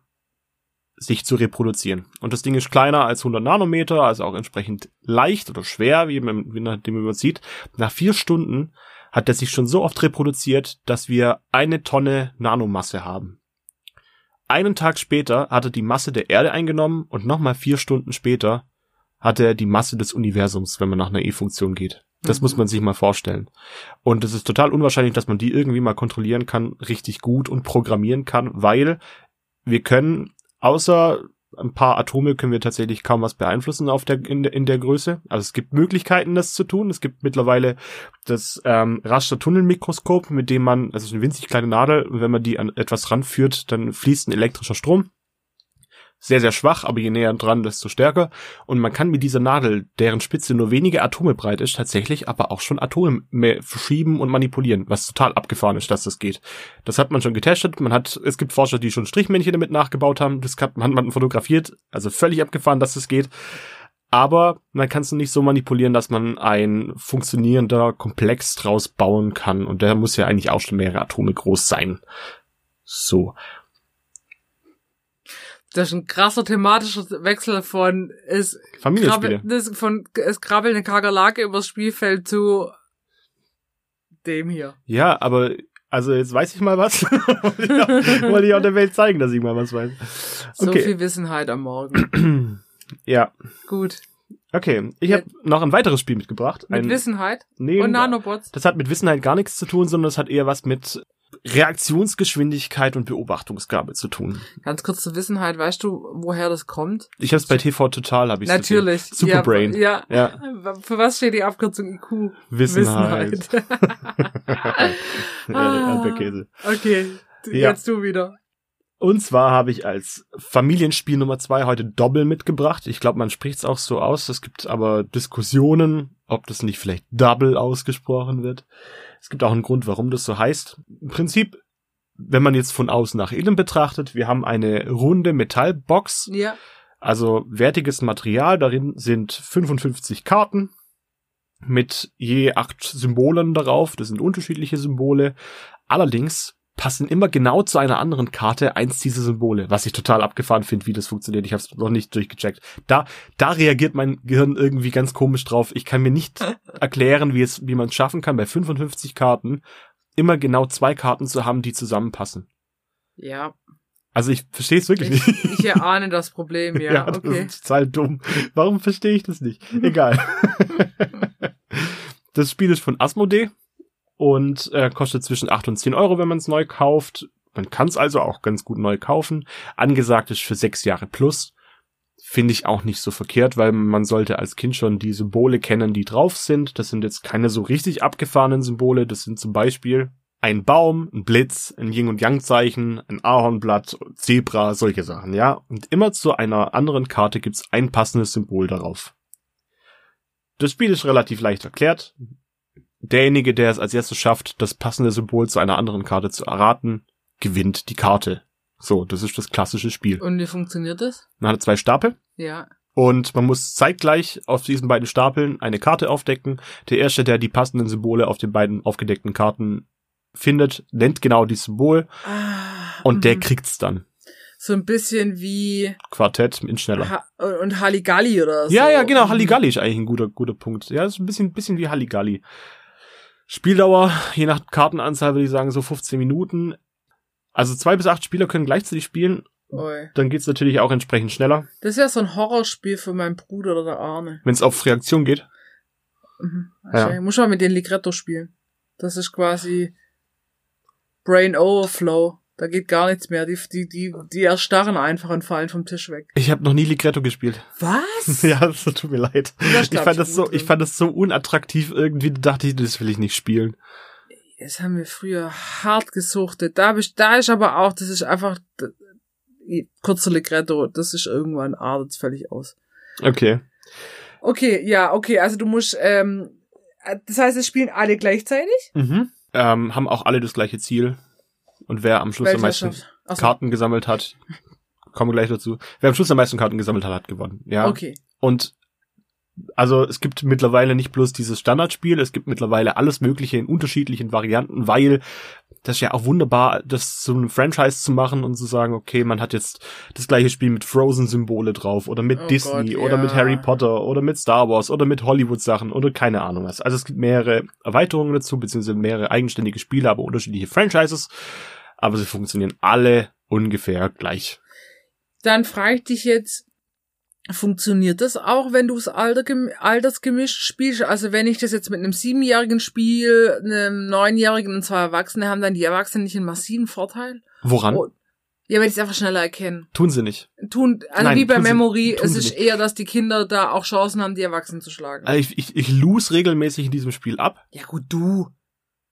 sich zu reproduzieren. Und das Ding ist kleiner als 100 Nanometer, also auch entsprechend leicht oder schwer, wie man, wie man sieht. Nach vier Stunden hat er sich schon so oft reproduziert, dass wir eine Tonne Nanomasse haben. Einen Tag später hat er die Masse der Erde eingenommen und nochmal vier Stunden später hat er die Masse des Universums, wenn man nach einer E-Funktion geht. Das Mhm. muss man sich mal vorstellen. Und es ist total unwahrscheinlich, dass man die irgendwie mal kontrollieren kann, richtig gut und programmieren kann, weil wir können, außer ein paar Atome können wir tatsächlich kaum was beeinflussen auf der, in, der, in der Größe. Also es gibt Möglichkeiten, das zu tun. Es gibt mittlerweile das ähm, Rastertunnelmikroskop, mit dem man, also es ist eine winzig kleine Nadel, und wenn man die an etwas ranführt, dann fließt ein elektrischer Strom. Sehr, sehr schwach, aber je näher dran, desto stärker. Und man kann mit dieser Nadel, deren Spitze nur wenige Atome breit ist, tatsächlich aber auch schon Atome verschieben und manipulieren, was total abgefahren ist, dass das geht. Das hat man schon getestet. Man hat, es gibt Forscher, die schon Strichmännchen damit nachgebaut haben. Das hat man, man fotografiert. Also völlig abgefahren, dass das geht. Aber man kann es nicht so manipulieren, dass man ein funktionierender Komplex draus bauen kann. Und der muss ja eigentlich auch schon mehrere Atome groß sein. So. Das ist ein krasser thematischer Wechsel von es Familienspiele. krabbel, von es krabbelt eine Kakerlake übers Spielfeld zu dem hier. Ja, aber also jetzt weiß ich mal was. Wollte ich auch- Wollte ich auch der Welt zeigen, dass ich mal was weiß. So Okay. viel Wissenheit am Morgen. Ja, Gut. okay. Ich habe noch ein weiteres Spiel mitgebracht. Mit ein, Wissenheit nee, und Nanobots. Das hat mit Wissenheit gar nichts zu tun, sondern das hat eher was mit Reaktionsgeschwindigkeit und Beobachtungsgabe zu tun. Ganz kurz zur Wissenheit, weißt du, woher das kommt? Ich habe es bei TV Total, habe ich Natürlich. Superbrain. Ja, Ja, ja. Für was steht die Abkürzung IQ? Wissenheit. Ah. ja, Erdbeerkäse. okay, du- Ja. jetzt du wieder. Und zwar habe ich als Familienspiel Nummer zwei heute Doppel mitgebracht. Ich glaube, man spricht es auch so aus. Es gibt aber Diskussionen, ob das nicht vielleicht Double ausgesprochen wird. Es gibt auch einen Grund, warum das so heißt. Im Prinzip, wenn man jetzt von außen nach innen betrachtet, wir haben eine runde Metallbox, Ja. also wertiges Material. Darin sind 55 Karten mit je acht Symbolen darauf. Das sind unterschiedliche Symbole. Allerdings passen immer genau zu einer anderen Karte eins dieser Symbole, was ich total abgefahren finde, wie das funktioniert. Ich habe es noch nicht durchgecheckt. Da, da reagiert mein Gehirn irgendwie ganz komisch drauf. Ich kann mir nicht erklären, wie es, wie man es schaffen kann, bei 55 Karten immer genau zwei Karten zu haben, die zusammenpassen. Ja. Also ich verstehe es wirklich Ich, nicht. ich erahne das Problem, ja. das okay. ist total dumm. Warum verstehe ich das nicht? Egal. das Spiel ist von Asmodee und äh, kostet zwischen 8 und 10 Euro, wenn man es neu kauft. Man kann es also auch ganz gut neu kaufen. Angesagt ist für sechs Jahre plus. Finde ich auch nicht so verkehrt, weil man sollte als Kind schon die Symbole kennen, die drauf sind. Das sind jetzt keine so richtig abgefahrenen Symbole. Das sind zum Beispiel ein Baum, ein Blitz, ein Yin- und Yang-Zeichen, ein Ahornblatt, Zebra, solche Sachen, ja. Und immer zu einer anderen Karte gibt's ein passendes Symbol darauf. Das Spiel ist relativ leicht erklärt. Derjenige, der es als erstes schafft, das passende Symbol zu einer anderen Karte zu erraten, gewinnt die Karte. So, das ist das klassische Spiel. Und wie funktioniert das? Man hat zwei Stapel Ja. und man muss zeitgleich auf diesen beiden Stapeln eine Karte aufdecken. Der erste, der die passenden Symbole auf den beiden aufgedeckten Karten findet, nennt genau die Symbol Ah, und der mhm. kriegt's dann. so ein bisschen wie Quartett in schneller. ha und Halligalli oder so. Ja, ja, genau. Mhm. Halligalli ist eigentlich ein guter, guter Punkt. Ja, ist ein bisschen, bisschen wie Halligalli. Spieldauer, je nach Kartenanzahl würde ich sagen, so 15 Minuten. Also zwei bis acht Spieler können gleichzeitig spielen. Oi. Dann geht's natürlich auch entsprechend schneller. Das ist ja so ein Horrorspiel für meinen Bruder oder der Arne. Wenn es auf Reaktion geht. Mhm. Ja. Also, Ich muss mal mit den Ligretto spielen. Das ist quasi Brain Overflow. Da geht gar nichts mehr. Die, die, die, die erstarren einfach und fallen vom Tisch weg. Ich habe noch nie Ligretto gespielt. Was? ja, das tut mir leid. Das Ich fand das so, gut ich drin. fand das so unattraktiv irgendwie. Da dachte ich, das will ich nicht spielen. Das haben wir früher hart gesuchtet. Da, ich, da ist aber auch, das ist einfach, kurzer Ligretto, das ist irgendwann, artet's völlig aus. Okay. Okay, ja, okay, also du musst, ähm, das heißt, es spielen alle gleichzeitig? Mhm. Ähm, haben auch alle das gleiche Ziel. Und wer am Schluss am meisten so, Karten gesammelt hat, kommen gleich dazu. Wer am Schluss am meisten Karten gesammelt hat, hat gewonnen. Ja. Okay. Und also es gibt mittlerweile nicht bloß dieses Standardspiel, es gibt mittlerweile alles Mögliche in unterschiedlichen Varianten, weil das ist ja auch wunderbar, das zu einem Franchise zu machen und zu sagen, okay, man hat jetzt das gleiche Spiel mit Frozen-Symbole drauf oder mit Oh Disney Gott, oder mit. Harry Potter oder mit Star Wars oder mit Hollywood-Sachen oder keine Ahnung was. Also es gibt mehrere Erweiterungen dazu, beziehungsweise mehrere eigenständige Spiele, aber unterschiedliche Franchises. Aber sie funktionieren alle ungefähr gleich. Dann frage ich dich jetzt, funktioniert das auch, wenn du es Alter, altersgemischt spielst? Also wenn ich das jetzt mit einem Siebenjährigen spiele, einem Neunjährigen und zwei Erwachsene, haben dann die Erwachsenen nicht einen massiven Vorteil? Woran? Oh, ja, weil die es einfach schneller erkennen. Tun sie nicht. Tun, also Nein, wie bei Memory, es ist nicht. eher, dass die Kinder da auch Chancen haben, die Erwachsenen zu schlagen. Also ich, ich, ich lose regelmäßig in diesem Spiel ab. ja gut, du.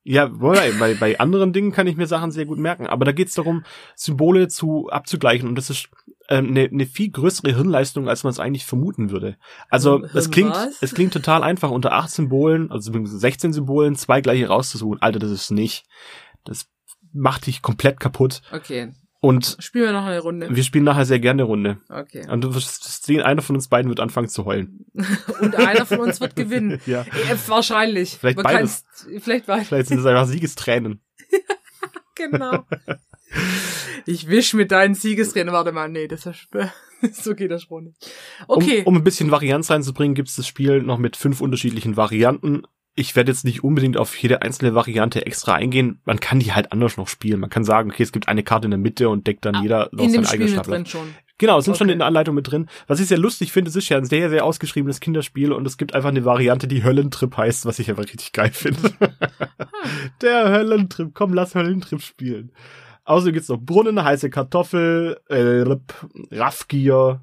Ja, bei, bei, anderen Dingen kann ich mir Sachen sehr gut merken, aber da geht's darum, Symbole zu abzugleichen und das ist ähm, eine, eine viel größere Hirnleistung, als man es eigentlich vermuten würde. Also Hirn- es klingt, es klingt total einfach, unter acht Symbolen, also beziehungsweise 16 Symbolen, zwei gleiche rauszusuchen. Alter, das ist nicht. Das macht dich komplett kaputt. Okay, Und spielen wir noch eine Runde. wir spielen nachher sehr gerne eine Runde. Okay. Und du wirst sehen, einer von uns beiden wird anfangen zu heulen. Und einer von uns wird gewinnen. Ja. Äh, wahrscheinlich. Vielleicht Man beides. Vielleicht beides. Vielleicht sind es einfach Siegestränen. Genau. Ich wisch mit deinen Siegesrennen. Warte mal, nee, das ist so geht das schon nicht. Okay. Um, um ein bisschen Varianz reinzubringen, gibt's das Spiel noch mit fünf unterschiedlichen Varianten. Ich werde jetzt nicht unbedingt auf jede einzelne Variante extra eingehen. Man kann die halt anders noch spielen. Man kann sagen, okay, es gibt eine Karte in der Mitte und deckt dann jeder dem seinen eigenen Spiel mit Stapel. schon. Genau, es sind schon Okay. in der Anleitung mit drin. Was ich sehr lustig finde, es ist ja ein sehr, sehr ausgeschriebenes Kinderspiel und es gibt einfach eine Variante, die Höllentrip heißt, was ich einfach richtig geil finde. der Höllentrip, komm, lass Höllentrip spielen. Außerdem gibt's noch Brunnen, heiße Kartoffel, äh, Raffgier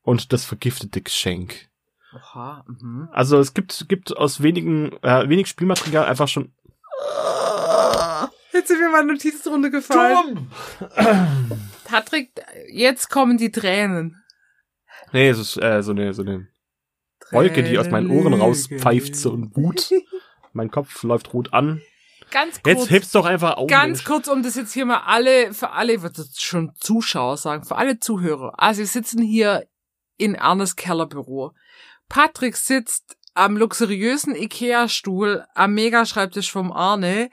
und das vergiftete Geschenk. Oha. Mhm. Also es gibt, gibt aus wenigen, äh, wenig Spielmaterial einfach schon. Jetzt sind mir meine Notizen runtergefallen. Patrick, jetzt kommen die Tränen. Nee, es ist äh, so eine, so eine Wolke, die aus meinen Ohren rauspfeift so und Wut. Mein Kopf läuft rot an. Ganz kurz. Jetzt heb's doch einfach auf. Ganz Mensch. kurz, um das jetzt hier mal alle, für alle, ich würde jetzt schon Zuschauer sagen, für alle Zuhörer. Also wir sitzen hier in Ernest Kellerbüro. Patrick sitzt am luxuriösen Ikea-Stuhl am Megaschreibtisch vom Arne.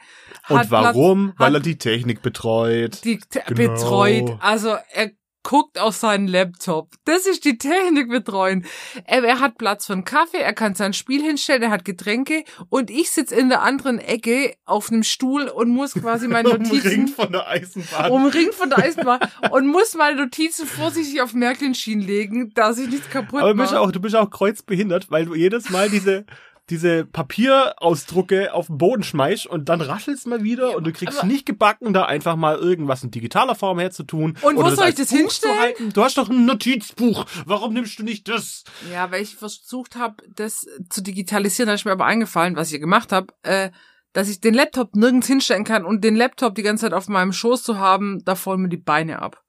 Und hat Platz- warum? Weil er die Technik betreut. die te- Genau. betreut. Also er guckt auf seinen Laptop. Das ist die Technik betreuen. Er, er hat Platz für einen Kaffee, er kann sein Spiel hinstellen, er hat Getränke und ich sitz in der anderen Ecke auf einem Stuhl und muss quasi meine Umringt Notizen von der Eisenbahn. umringt von der Eisenbahn und muss meine Notizen vorsichtig auf Märklin-Schienen legen, dass ich nichts kaputt Aber du bist mache. auch, du bist auch kreuzbehindert, weil du jedes Mal diese, diese Papierausdrucke auf den Boden schmeißt und dann raschelst mal wieder und du kriegst nicht gebacken, da einfach mal irgendwas in digitaler Form herzutun. Und wo soll ich das Buch hinstellen? Du hast doch ein Notizbuch. Warum nimmst du nicht das? Ja, weil ich versucht habe, das zu digitalisieren, da ist mir aber eingefallen, was ich gemacht habe, äh, dass ich den Laptop nirgends hinstellen kann und den Laptop die ganze Zeit auf meinem Schoß zu haben, da fallen mir die Beine ab.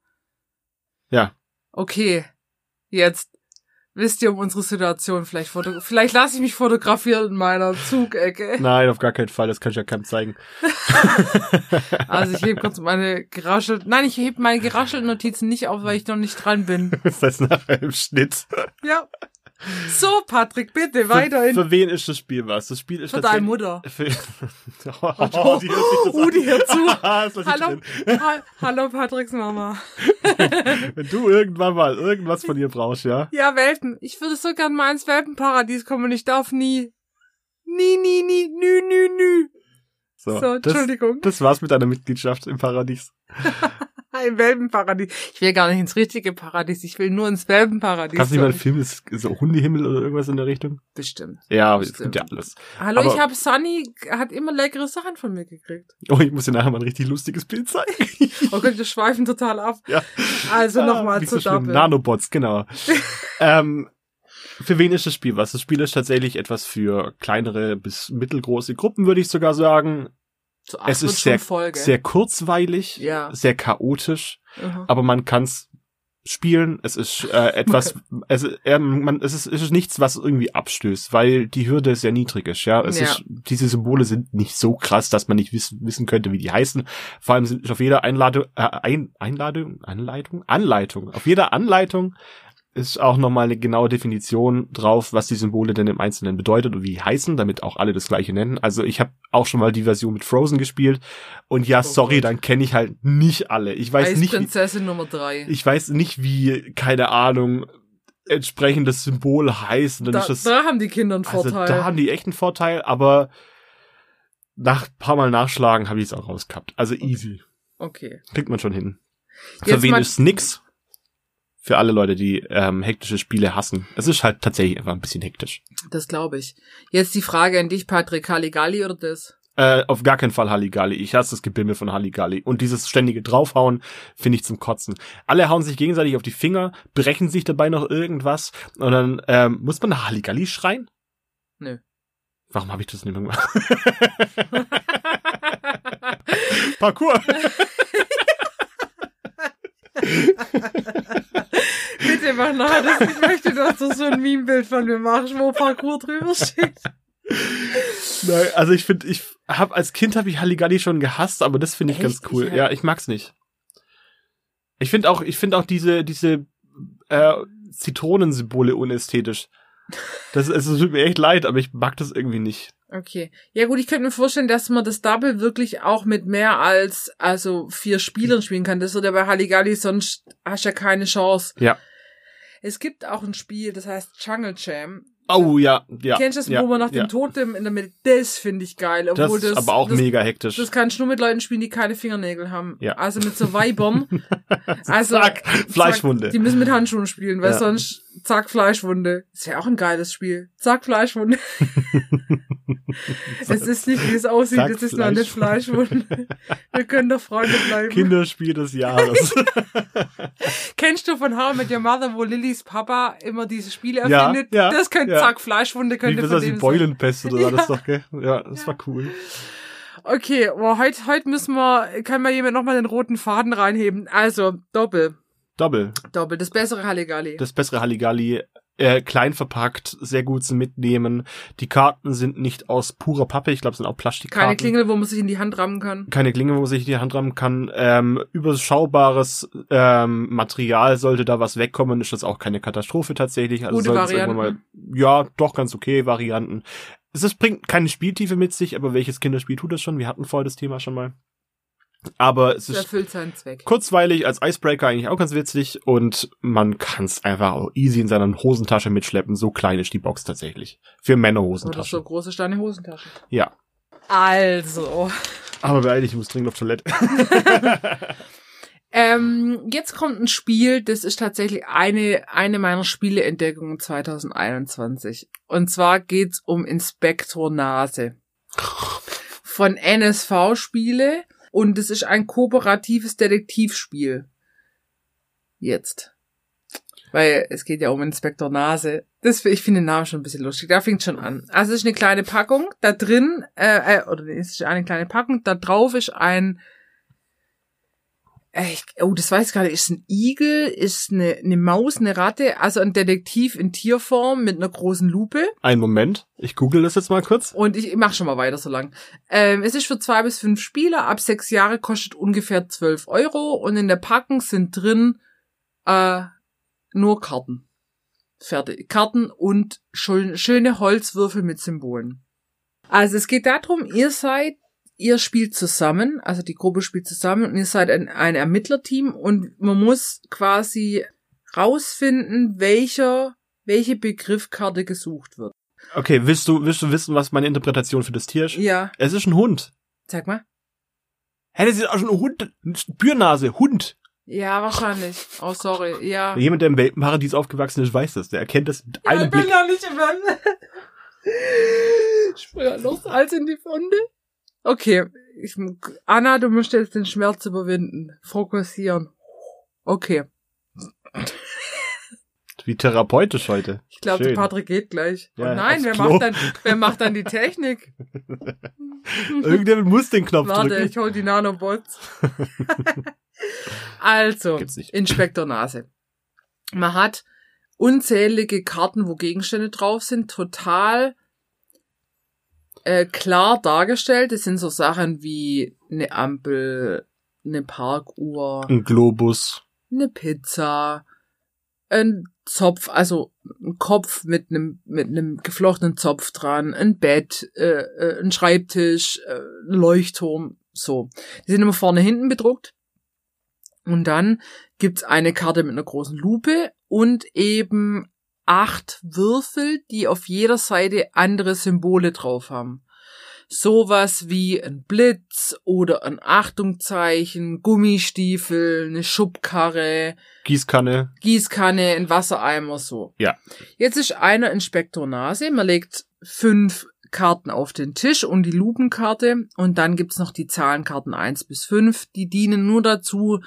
Ja. Okay, jetzt wisst ihr um unsere Situation vielleicht foto vielleicht lasse ich mich fotografieren in meiner Zugecke. Nein, auf gar keinen Fall, das kann ich ja keinem zeigen. Also ich hebe kurz meine geraschelten, nein, ich hebe meine geraschelten Notizen nicht auf, weil ich noch nicht dran bin. Das heißt nachher im Schnitt. Ja. So, Patrick, bitte weiterhin. Für, für wen ist das Spiel was? Das Spiel ist Für deine Mutter. Für, oh, die hört sich das Uh, die hört zu. Hallo, ha hallo Patricks Mama. Wenn du irgendwann mal irgendwas von ihr brauchst, ja? Ja, Welpen. Ich würde so gern mal ins Welpenparadies kommen und ich darf nie. Nie, nie, nie, nü, nü, nü. So, So, das, Entschuldigung. das war's mit deiner Mitgliedschaft im Paradies. Im Welpenparadies. Ich will gar nicht ins richtige Paradies, ich will nur ins Welpenparadies. Kannst du nicht mal einen Film, ist so Hundehimmel oder irgendwas in der Richtung? Bestimmt. Ja, aber es gibt ja alles. Hallo, Aber- ich habe Sunny, hat immer leckere Sachen von mir gekriegt. Oh, ich muss dir nachher mal ein richtig lustiges Bild zeigen. Oh Gott, wir schweifen total ab. Ja. Also Ah, nochmal zu so. Double. Nanobots, genau. ähm, für wen ist das Spiel was? Das Spiel ist tatsächlich etwas für kleinere bis mittelgroße Gruppen, würde ich sogar sagen. Acht Es ist sehr, voll, gell? sehr kurzweilig, Ja. sehr chaotisch, Mhm. aber man kann's spielen. Es ist äh, etwas, es, äh, man, es, ist, es ist nichts, was irgendwie abstößt, weil die Hürde sehr niedrig ist. Ja, es Ja. ist, diese Symbole sind nicht so krass, dass man nicht wissen, wissen könnte, wie die heißen. Vor allem sind auf jeder Einladung, äh, Ein, Einladung, Anleitung, Anleitung, auf jeder Anleitung ist auch nochmal eine genaue Definition drauf, was die Symbole denn im Einzelnen bedeutet und wie die heißen, damit auch alle das gleiche nennen. Also ich habe auch schon mal die Version mit Frozen gespielt und ja, Oh sorry, Gott. dann kenne ich halt nicht alle. Ich weiß nicht, wie, Eisprinzessin Nummer drei. ich weiß nicht, wie, keine Ahnung, entsprechendes Symbol heißt. Und dann Da, ist das, da haben die Kinder einen also Vorteil. da haben die echt einen Vorteil, aber nach ein paar Mal nachschlagen habe ich es auch rausgehabt. Also easy. okay. Kriegt man schon hin. Für Jetzt wen mal- ist nix? Für alle Leute, die ähm, hektische Spiele hassen. Es ist halt tatsächlich einfach ein bisschen hektisch. Das glaube ich. Jetzt die Frage an dich, Patrick. Halligalli oder das? Äh, auf gar keinen Fall Halligalli. Ich hasse das Gebimmel von Halligalli. Und dieses ständige Draufhauen finde ich zum Kotzen. Alle hauen sich gegenseitig auf die Finger, brechen sich dabei noch irgendwas. Und dann ähm, muss man nach Halligalli schreien? Nö. Warum habe ich das nicht mehr gemacht? Parkour. Bitte mach nachher das. Ich möchte, dass du so ein Meme-Bild von mir machst, wo Parkour drüber steht. Nein, also ich finde, ich habe als Kind habe ich Halligalli schon gehasst, aber das finde ich Echt? ganz cool. Ich- ja, ich mag's nicht. Ich finde auch, ich finde auch diese diese äh, Zitronensymbole unästhetisch. Das es tut mir echt leid, aber ich mag das irgendwie nicht. Okay. Ja gut, ich könnte mir vorstellen, dass man das Double wirklich auch mit mehr als also vier Spielern spielen kann. Das wird ja bei Halligalli, sonst hast du ja keine Chance. Ja. Es gibt auch ein Spiel, das heißt Jungle Jam. Oh ja, ja. Kennst du das, ja, wo man nach ja. dem Totem in der Mitte, das finde ich geil. Das Obwohl ist das, aber auch das, mega hektisch. Das kannst du nur mit Leuten spielen, die keine Fingernägel haben. Ja. Also mit so Weibern. also, Zack, Fleischwunde. Zack, die müssen mit Handschuhen spielen, weil Ja. sonst zack, Fleischwunde. Ist ja auch ein geiles Spiel. Zack, Fleischwunde. es ist nicht, wie es aussieht, Zack, es ist noch nicht Fleischwunde. Wir können doch Freunde bleiben. Kinderspiel des Jahres. Kennst du von How I Met Your Mother, wo Lillys Papa immer diese Spiele Ja, erfindet? ja, das könnte, ja. zack, Fleischwunde Wie könnte ist von das, die dem sein. Beulenpest oder Ja. war das doch, gell? Ja, das war cool. Okay, boah, heute, heute müssen wir, kann mal jemand nochmal den roten Faden reinheben. Also, Doppel. Doppel. Doppel, das bessere Halligalli. Das bessere Halligalli. Äh, klein verpackt, sehr gut zum Mitnehmen. Die Karten sind nicht aus purer Pappe, ich glaube, sind auch Plastikkarten. Keine Klingel, wo man sich in die Hand rammen kann. Keine Klinge, wo man sich die Hand rammen kann. Ähm, überschaubares ähm, Material, sollte da was wegkommen, ist das auch keine Katastrophe tatsächlich. Also Gute Varianten. Mal, ja, doch ganz okay Varianten. Es ist, bringt keine Spieltiefe mit sich, aber welches Kinderspiel tut das schon? Wir hatten vorher das Thema schon mal. Aber es ist erfüllt seinen Zweck. kurzweilig als Icebreaker eigentlich auch ganz witzig und man kann es einfach auch easy in seiner Hosentasche mitschleppen. So klein ist die Box tatsächlich. Für Oder Männerhosentaschen. so große Steine Hosentasche. Ja. Also. Aber beeil dich, ich muss dringend auf Toilette. Ähm, jetzt kommt ein Spiel, das ist tatsächlich eine, eine meiner Spieleentdeckungen 2021. Und zwar geht's um Inspektor Nase. Von NSV Spiele. Und es ist ein kooperatives Detektivspiel. Jetzt. Weil es geht ja um Inspektor Nase. Das, ich finde den Namen schon ein bisschen lustig. Da fängt schon an. Also es ist eine kleine Packung. Da drin, äh, äh, oder es ist eine kleine Packung. Da drauf ist ein ich, oh, das weiß ich nicht. Ist ein Igel, ist eine, eine Maus, eine Ratte, also ein Detektiv in Tierform mit einer großen Lupe. Ein Moment, ich google das jetzt mal kurz. Und ich, ich mach schon mal weiter so lang. Ähm, es ist für zwei bis fünf Spieler, ab sechs Jahre kostet ungefähr zwölf Euro und in der Packung sind drin äh, nur Karten. Fertig. Karten und schön, schöne Holzwürfel mit Symbolen. Also es geht darum, ihr seid, ihr spielt zusammen, also die Gruppe spielt zusammen und ihr seid ein, ein Ermittlerteam und man muss quasi rausfinden, welcher, welche Begriffkarte gesucht wird. Okay, willst du, willst du wissen, was meine Interpretation für das Tier ist? Ja, Es ist ein Hund. sag mal. Hä, das ist auch schon ein Hund. Eine Spürnase, Hund. Ja, wahrscheinlich. Oh, sorry. Ja. Jemand, der im Welpenparadies aufgewachsen ist, weiß das. Der erkennt das mit Ja, einem ich bin Blick. ja nicht im Sprüher noch Salz in die Wunde. Okay. Ich, Anna, du musst jetzt den Schmerz überwinden. Fokussieren. Okay. Wie therapeutisch heute. Ich glaube, der. Patrick geht gleich. Ja, oh nein, wer Klo. macht, dann, wer macht dann die Technik? Irgendjemand muss den Knopf Warte, drücken. ich hol die Nanobots. also. Inspektor Nase. Man hat unzählige Karten, wo Gegenstände drauf sind, total äh, klar dargestellt. Das sind so Sachen wie eine Ampel, eine Parkuhr, Ein Globus. eine Pizza, ein Zopf, also ein Kopf mit einem mit einem geflochtenen Zopf dran, ein Bett, äh, äh, ein Schreibtisch, äh, ein Leuchtturm, so. Die sind immer vorne hinten bedruckt. Und dann gibt's eine Karte mit einer großen Lupe und eben acht Würfel, die auf jeder Seite andere Symbole drauf haben. Sowas wie ein Blitz oder ein Achtungzeichen, Gummistiefel, eine Schubkarre, Gießkanne. Gießkanne, ein Wassereimer, so. Ja. Jetzt ist einer Inspektor Nase, man legt fünf Karten auf den Tisch und die Lupenkarte und dann gibt's noch die Zahlenkarten eins bis fünf. die dienen nur dazu,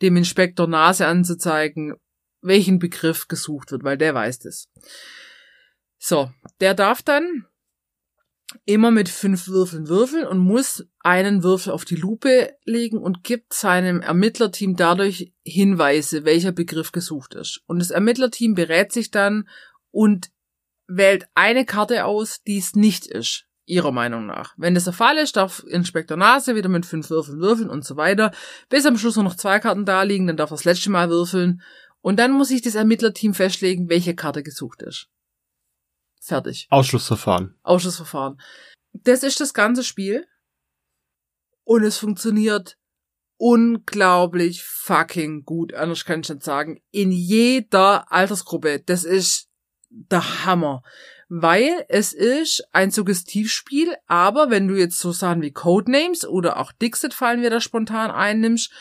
dem Inspektor Nase anzuzeigen, welchen Begriff gesucht wird, weil der weiß das. So, der darf dann immer mit fünf Würfeln würfeln und muss einen Würfel auf die Lupe legen und gibt seinem Ermittlerteam dadurch Hinweise, welcher Begriff gesucht ist. Und das Ermittlerteam berät sich dann und wählt eine Karte aus, die es nicht ist, ihrer Meinung nach. Wenn das der Fall ist, darf Inspektor Nase wieder mit fünf Würfeln würfeln und so weiter, bis am Schluss nur noch zwei Karten da liegen, dann darf er das letzte Mal würfeln und dann muss sich das Ermittlerteam festlegen, welche Karte gesucht ist. Fertig. Ausschlussverfahren. Ausschussverfahren. Das ist das ganze Spiel. Und es funktioniert unglaublich fucking gut. Anders kann ich nicht sagen. In jeder Altersgruppe. Das ist der Hammer. Weil es ist ein Suggestivspiel, aber wenn du jetzt so Sachen wie Codenames oder auch Dixit fallen wir da spontan einnimmst,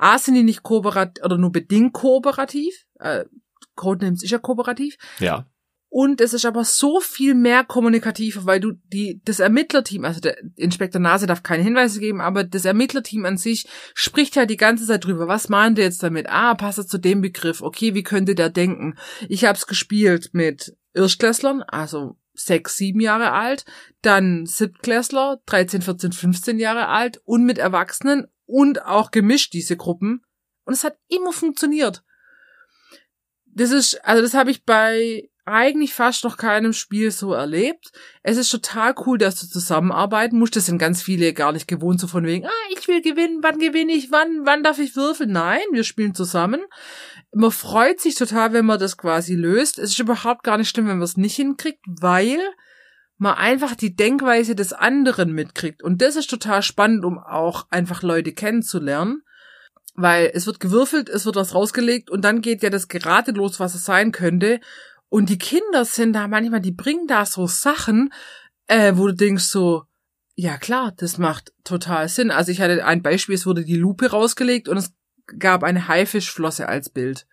A sind die nicht kooperativ oder nur bedingt kooperativ. Äh, Codenames ist ja kooperativ. Ja. Und es ist aber so viel mehr kommunikativ, weil du die, das Ermittlerteam, also der Inspektor Nase darf keine Hinweise geben, aber das Ermittlerteam an sich spricht ja die ganze Zeit drüber. Was meint er jetzt damit? Ah, passt es zu dem Begriff. Okay, wie könnte der denken? Ich hab's gespielt mit Erstklässlern, also sechs, sieben Jahre alt, dann Siebtklässler, 13, 14, 15 Jahre alt und mit Erwachsenen und auch gemischt diese Gruppen. Und es hat immer funktioniert. Das ist, also das habe ich bei eigentlich fast noch keinem Spiel so erlebt. Es ist total cool, dass du zusammenarbeiten musst. Das sind ganz viele gar nicht gewohnt, so von wegen, ah, ich will gewinnen, wann gewinne ich, wann, wann darf ich würfeln? Nein, wir spielen zusammen. Man freut sich total, wenn man das quasi löst. Es ist überhaupt gar nicht schlimm, wenn man es nicht hinkriegt, weil man einfach die Denkweise des anderen mitkriegt. Und das ist total spannend, um auch einfach Leute kennenzulernen. Weil es wird gewürfelt, es wird was rausgelegt und dann geht ja das gerade los, was es sein könnte. Und die Kinder sind da manchmal, die bringen da so Sachen, äh, wo du denkst so, ja klar, das macht total Sinn. Also ich hatte ein Beispiel, es wurde die Lupe rausgelegt und es gab eine Haifischflosse als Bild.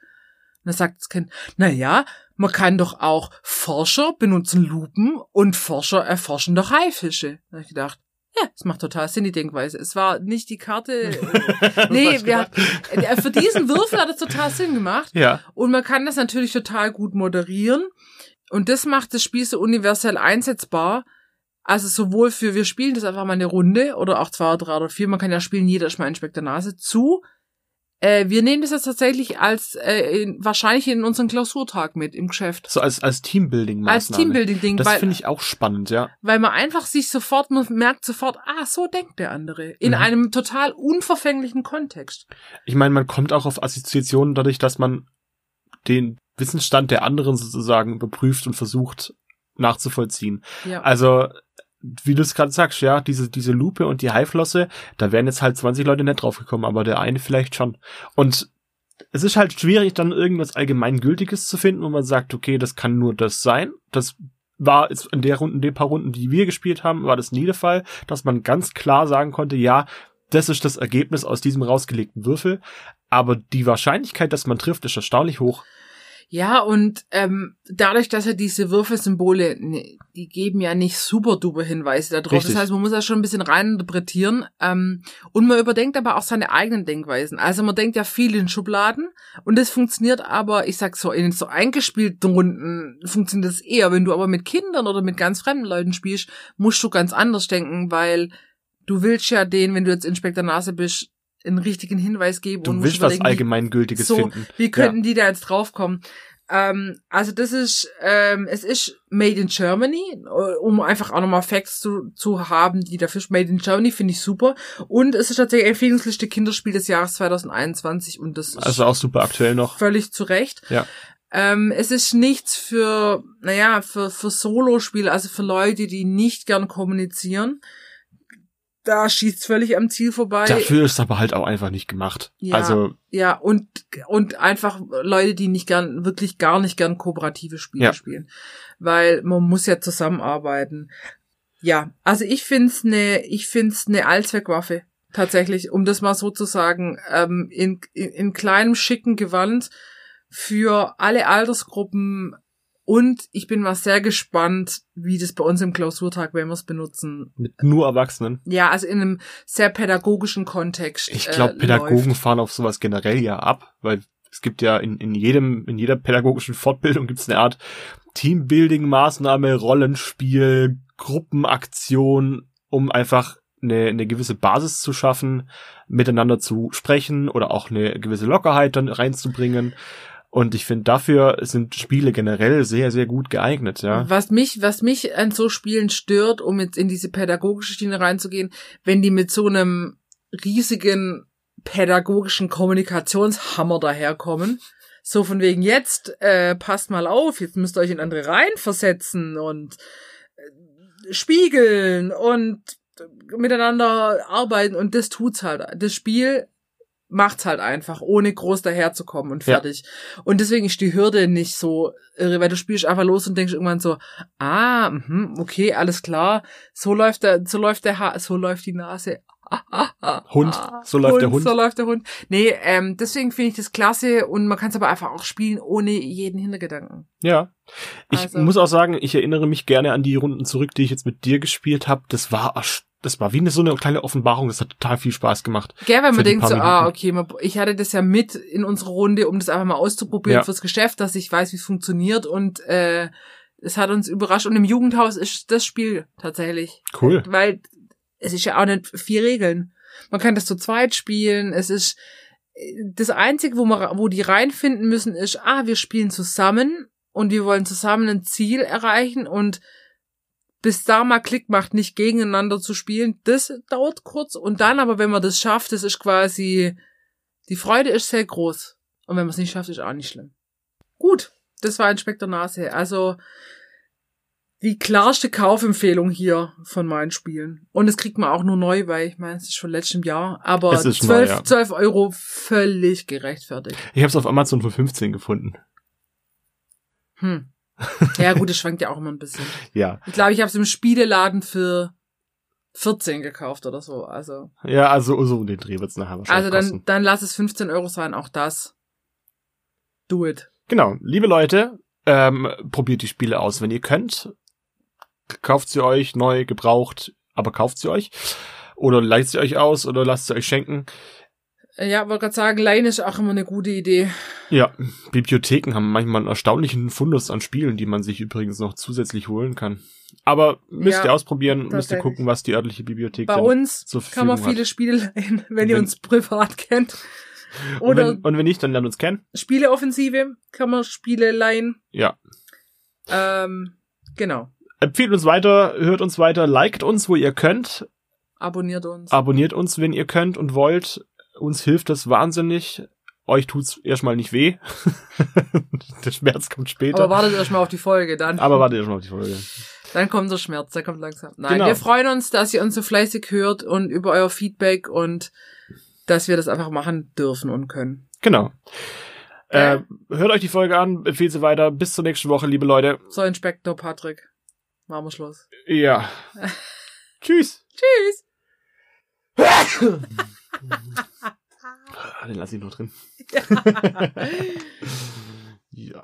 Und da sagt das Kind, na ja, man kann doch auch Forscher benutzen Lupen und Forscher erforschen doch Haifische. Da hab ich gedacht, ja, es macht total Sinn, die Denkweise. Es war nicht die Karte. nee, wir, äh, für diesen Würfel hat es total Sinn gemacht. Ja. Und man kann das natürlich total gut moderieren. Und das macht das Spiel so universell einsetzbar. Also sowohl für, wir spielen das einfach mal eine Runde oder auch zwei oder drei oder vier. Man kann ja spielen, jeder ist mal Inspektor Nase zu. Äh, wir nehmen das jetzt tatsächlich als äh, in, wahrscheinlich in unseren Klausurtag mit im Geschäft. So als, als Teambuilding-Maßnahme. Als Teambuilding-Ding, Das weil, finde ich auch spannend, ja. weil man einfach sich sofort, man merkt sofort, ah, so denkt der andere. In Mhm. einem total unverfänglichen Kontext. Ich meine, man kommt auch auf Assoziationen dadurch, dass man den Wissensstand der anderen sozusagen überprüft und versucht nachzuvollziehen. Ja. Also, wie du es gerade sagst, ja, diese, diese Lupe und die Haiflosse, da wären jetzt halt 20 Leute nicht drauf gekommen, aber der eine vielleicht schon. Und es ist halt schwierig, dann irgendwas Allgemeingültiges zu finden, wo man sagt, okay, das kann nur das sein. Das war jetzt in der Runde, in den paar Runden, die wir gespielt haben, war das nie der Fall, dass man ganz klar sagen konnte, ja, das ist das Ergebnis aus diesem rausgelegten Würfel. Aber die Wahrscheinlichkeit, dass man trifft, ist erstaunlich hoch. Ja, und ähm, dadurch, dass ja diese Würfelsymbole, ne, die geben ja nicht super duper Hinweise darauf. Das heißt, man muss ja schon ein bisschen reininterpretieren. Ähm, und man überdenkt aber auch seine eigenen Denkweisen. Also man denkt ja viel in Schubladen und das funktioniert aber, ich sag so, in so eingespielten Runden funktioniert das eher. Wenn du aber mit Kindern oder mit ganz fremden Leuten spielst, musst du ganz anders denken, weil du willst ja den, wenn du jetzt Inspektor Nase bist, einen richtigen Hinweis geben Du und willst was Allgemeingültiges so, finden. wie könnten die da jetzt draufkommen? Ähm, also das ist, ähm, es ist Made in Germany, äh, um einfach auch nochmal Facts zu, zu haben, die dafür Made in Germany finde ich super. Und es ist tatsächlich Empfehlungsliste Kinderspiel des Jahres 2021 und das ist Also auch super aktuell noch. völlig zu Recht. Ja. Ähm, es ist nichts für, naja, für, für Solospiele, also für Leute, die nicht gern kommunizieren. Da schießt völlig am Ziel vorbei. Dafür ist es aber halt auch einfach nicht gemacht. Ja. Also, Ja, und, und einfach Leute, die nicht gern, wirklich gar nicht gern kooperative Spiele Ja. spielen. Weil man muss ja zusammenarbeiten. Ja, also ich find's ne, ich find's ne Allzweckwaffe. Tatsächlich, um das mal so zu sagen, ähm, in, in, in kleinem, schicken Gewand für alle Altersgruppen. Und ich bin mal sehr gespannt, wie das bei uns im Klausurtag, wenn wir es benutzen. mit nur Erwachsenen. Ja, also in einem sehr pädagogischen Kontext. Ich glaube, äh, Pädagogen läuft. fahren auf sowas generell ja ab, weil es gibt ja in, in jedem, in jeder pädagogischen Fortbildung gibt es eine Art Teambuilding-Maßnahme, Rollenspiel, Gruppenaktion, um einfach eine, eine gewisse Basis zu schaffen, miteinander zu sprechen oder auch eine gewisse Lockerheit dann reinzubringen. Und ich finde, dafür sind Spiele generell sehr, sehr gut geeignet, ja. Was mich, was mich an so Spielen stört, um jetzt in diese pädagogische Schiene reinzugehen, wenn die mit so einem riesigen pädagogischen Kommunikationshammer daherkommen. So von wegen jetzt, äh, passt mal auf, jetzt müsst ihr euch in andere Reihen versetzen und äh, spiegeln und miteinander arbeiten und das tut's halt. Das Spiel macht's halt einfach, ohne groß daherzukommen und Ja. fertig. Und deswegen ist die Hürde nicht so irre, weil du spielst einfach los und denkst irgendwann so, ah, mhm, okay, alles klar, so läuft der, so läuft der ha so läuft die Nase. Ah, ah, ah, Hund, so läuft der Hund. So läuft der Hund. Nee, ähm, deswegen finde ich das klasse und man kann es aber einfach auch spielen ohne jeden Hintergedanken. Ja. Ich Also- muss auch sagen, ich erinnere mich gerne an die Runden zurück, die ich jetzt mit dir gespielt habe. Das war erst- das war wie eine so eine kleine Offenbarung. Das hat total viel Spaß gemacht. Gell, weil Für man denkt so, ah, Minuten. okay, man, ich hatte das ja mit in unserer Runde, um das einfach mal auszuprobieren Ja. fürs Geschäft, dass ich weiß, wie es funktioniert und äh, es hat uns überrascht. Und im Jugendhaus ist das Spiel tatsächlich. Cool. Weil es ist ja auch nicht vier Regeln. Man kann das zu zweit spielen. Es ist das Einzige, wo, man, wo die reinfinden müssen, ist, ah, wir spielen zusammen und wir wollen zusammen ein Ziel erreichen und bis da mal Klick macht, nicht gegeneinander zu spielen, das dauert kurz. Und dann aber, wenn man das schafft, das ist quasi, die Freude ist sehr groß. Und wenn man es nicht schafft, ist auch nicht schlimm. Gut, das war Inspektor Nase. Also, die klarste Kaufempfehlung hier von meinen Spielen. Und es kriegt man auch nur neu, weil ich meine, es ist von letztem Jahr. Aber Es ist 12, neu, ja. 12 Euro völlig gerechtfertigt. Ich habe es auf Amazon für 15 gefunden. Hm. Ja gut, es schwankt ja auch immer ein bisschen. Ja. Ich glaube, ich habe es im Spieleladen für 14 gekauft oder so. Also, Ja, also so um den Dreh wird's nachher wahrscheinlich also dann, kosten. dann lass es 15 Euro sein, auch das. Do it. Genau. Liebe Leute, ähm, probiert die Spiele aus, wenn ihr könnt. Kauft sie euch neu, gebraucht, aber kauft sie euch. Oder leiht sie euch aus oder lasst sie euch schenken. Äh, Ja, wollte gerade sagen, Leihen ist auch immer eine gute Idee. Ja, Bibliotheken haben manchmal einen erstaunlichen Fundus an Spielen, die man sich übrigens noch zusätzlich holen kann. Aber müsst Ja, ihr ausprobieren, müsst ihr gucken, was die örtliche Bibliothek Bei uns zur kann man Verfügung viele hat. Spiele leihen, wenn ihr Wenn- uns privat kennt. Und Oder wenn, und wenn nicht, dann lernt uns kennen. Spieleoffensive kann man Spiele leihen. Ja. Ähm, genau. Empfehlt uns weiter, hört uns weiter, liked uns, wo ihr könnt. Abonniert uns. Abonniert uns, wenn ihr könnt und wollt. Uns hilft das wahnsinnig. Euch tut's erstmal nicht weh. der Schmerz kommt später. Aber wartet erstmal auf die Folge dann. Aber wartet erstmal auf die Folge. Dann kommt der Schmerz, der kommt langsam. Nein, Genau. wir freuen uns, dass ihr uns so fleißig hört und über euer Feedback und dass wir das einfach machen dürfen und können. Genau. Äh, hört euch die Folge an, empfehlt sie weiter. Bis zur nächsten Woche, liebe Leute. So, Inspektor Patrick. Machen wir Schluss. Ja. Tschüss. Tschüss. Ah, Den lasse ich noch drin. ja.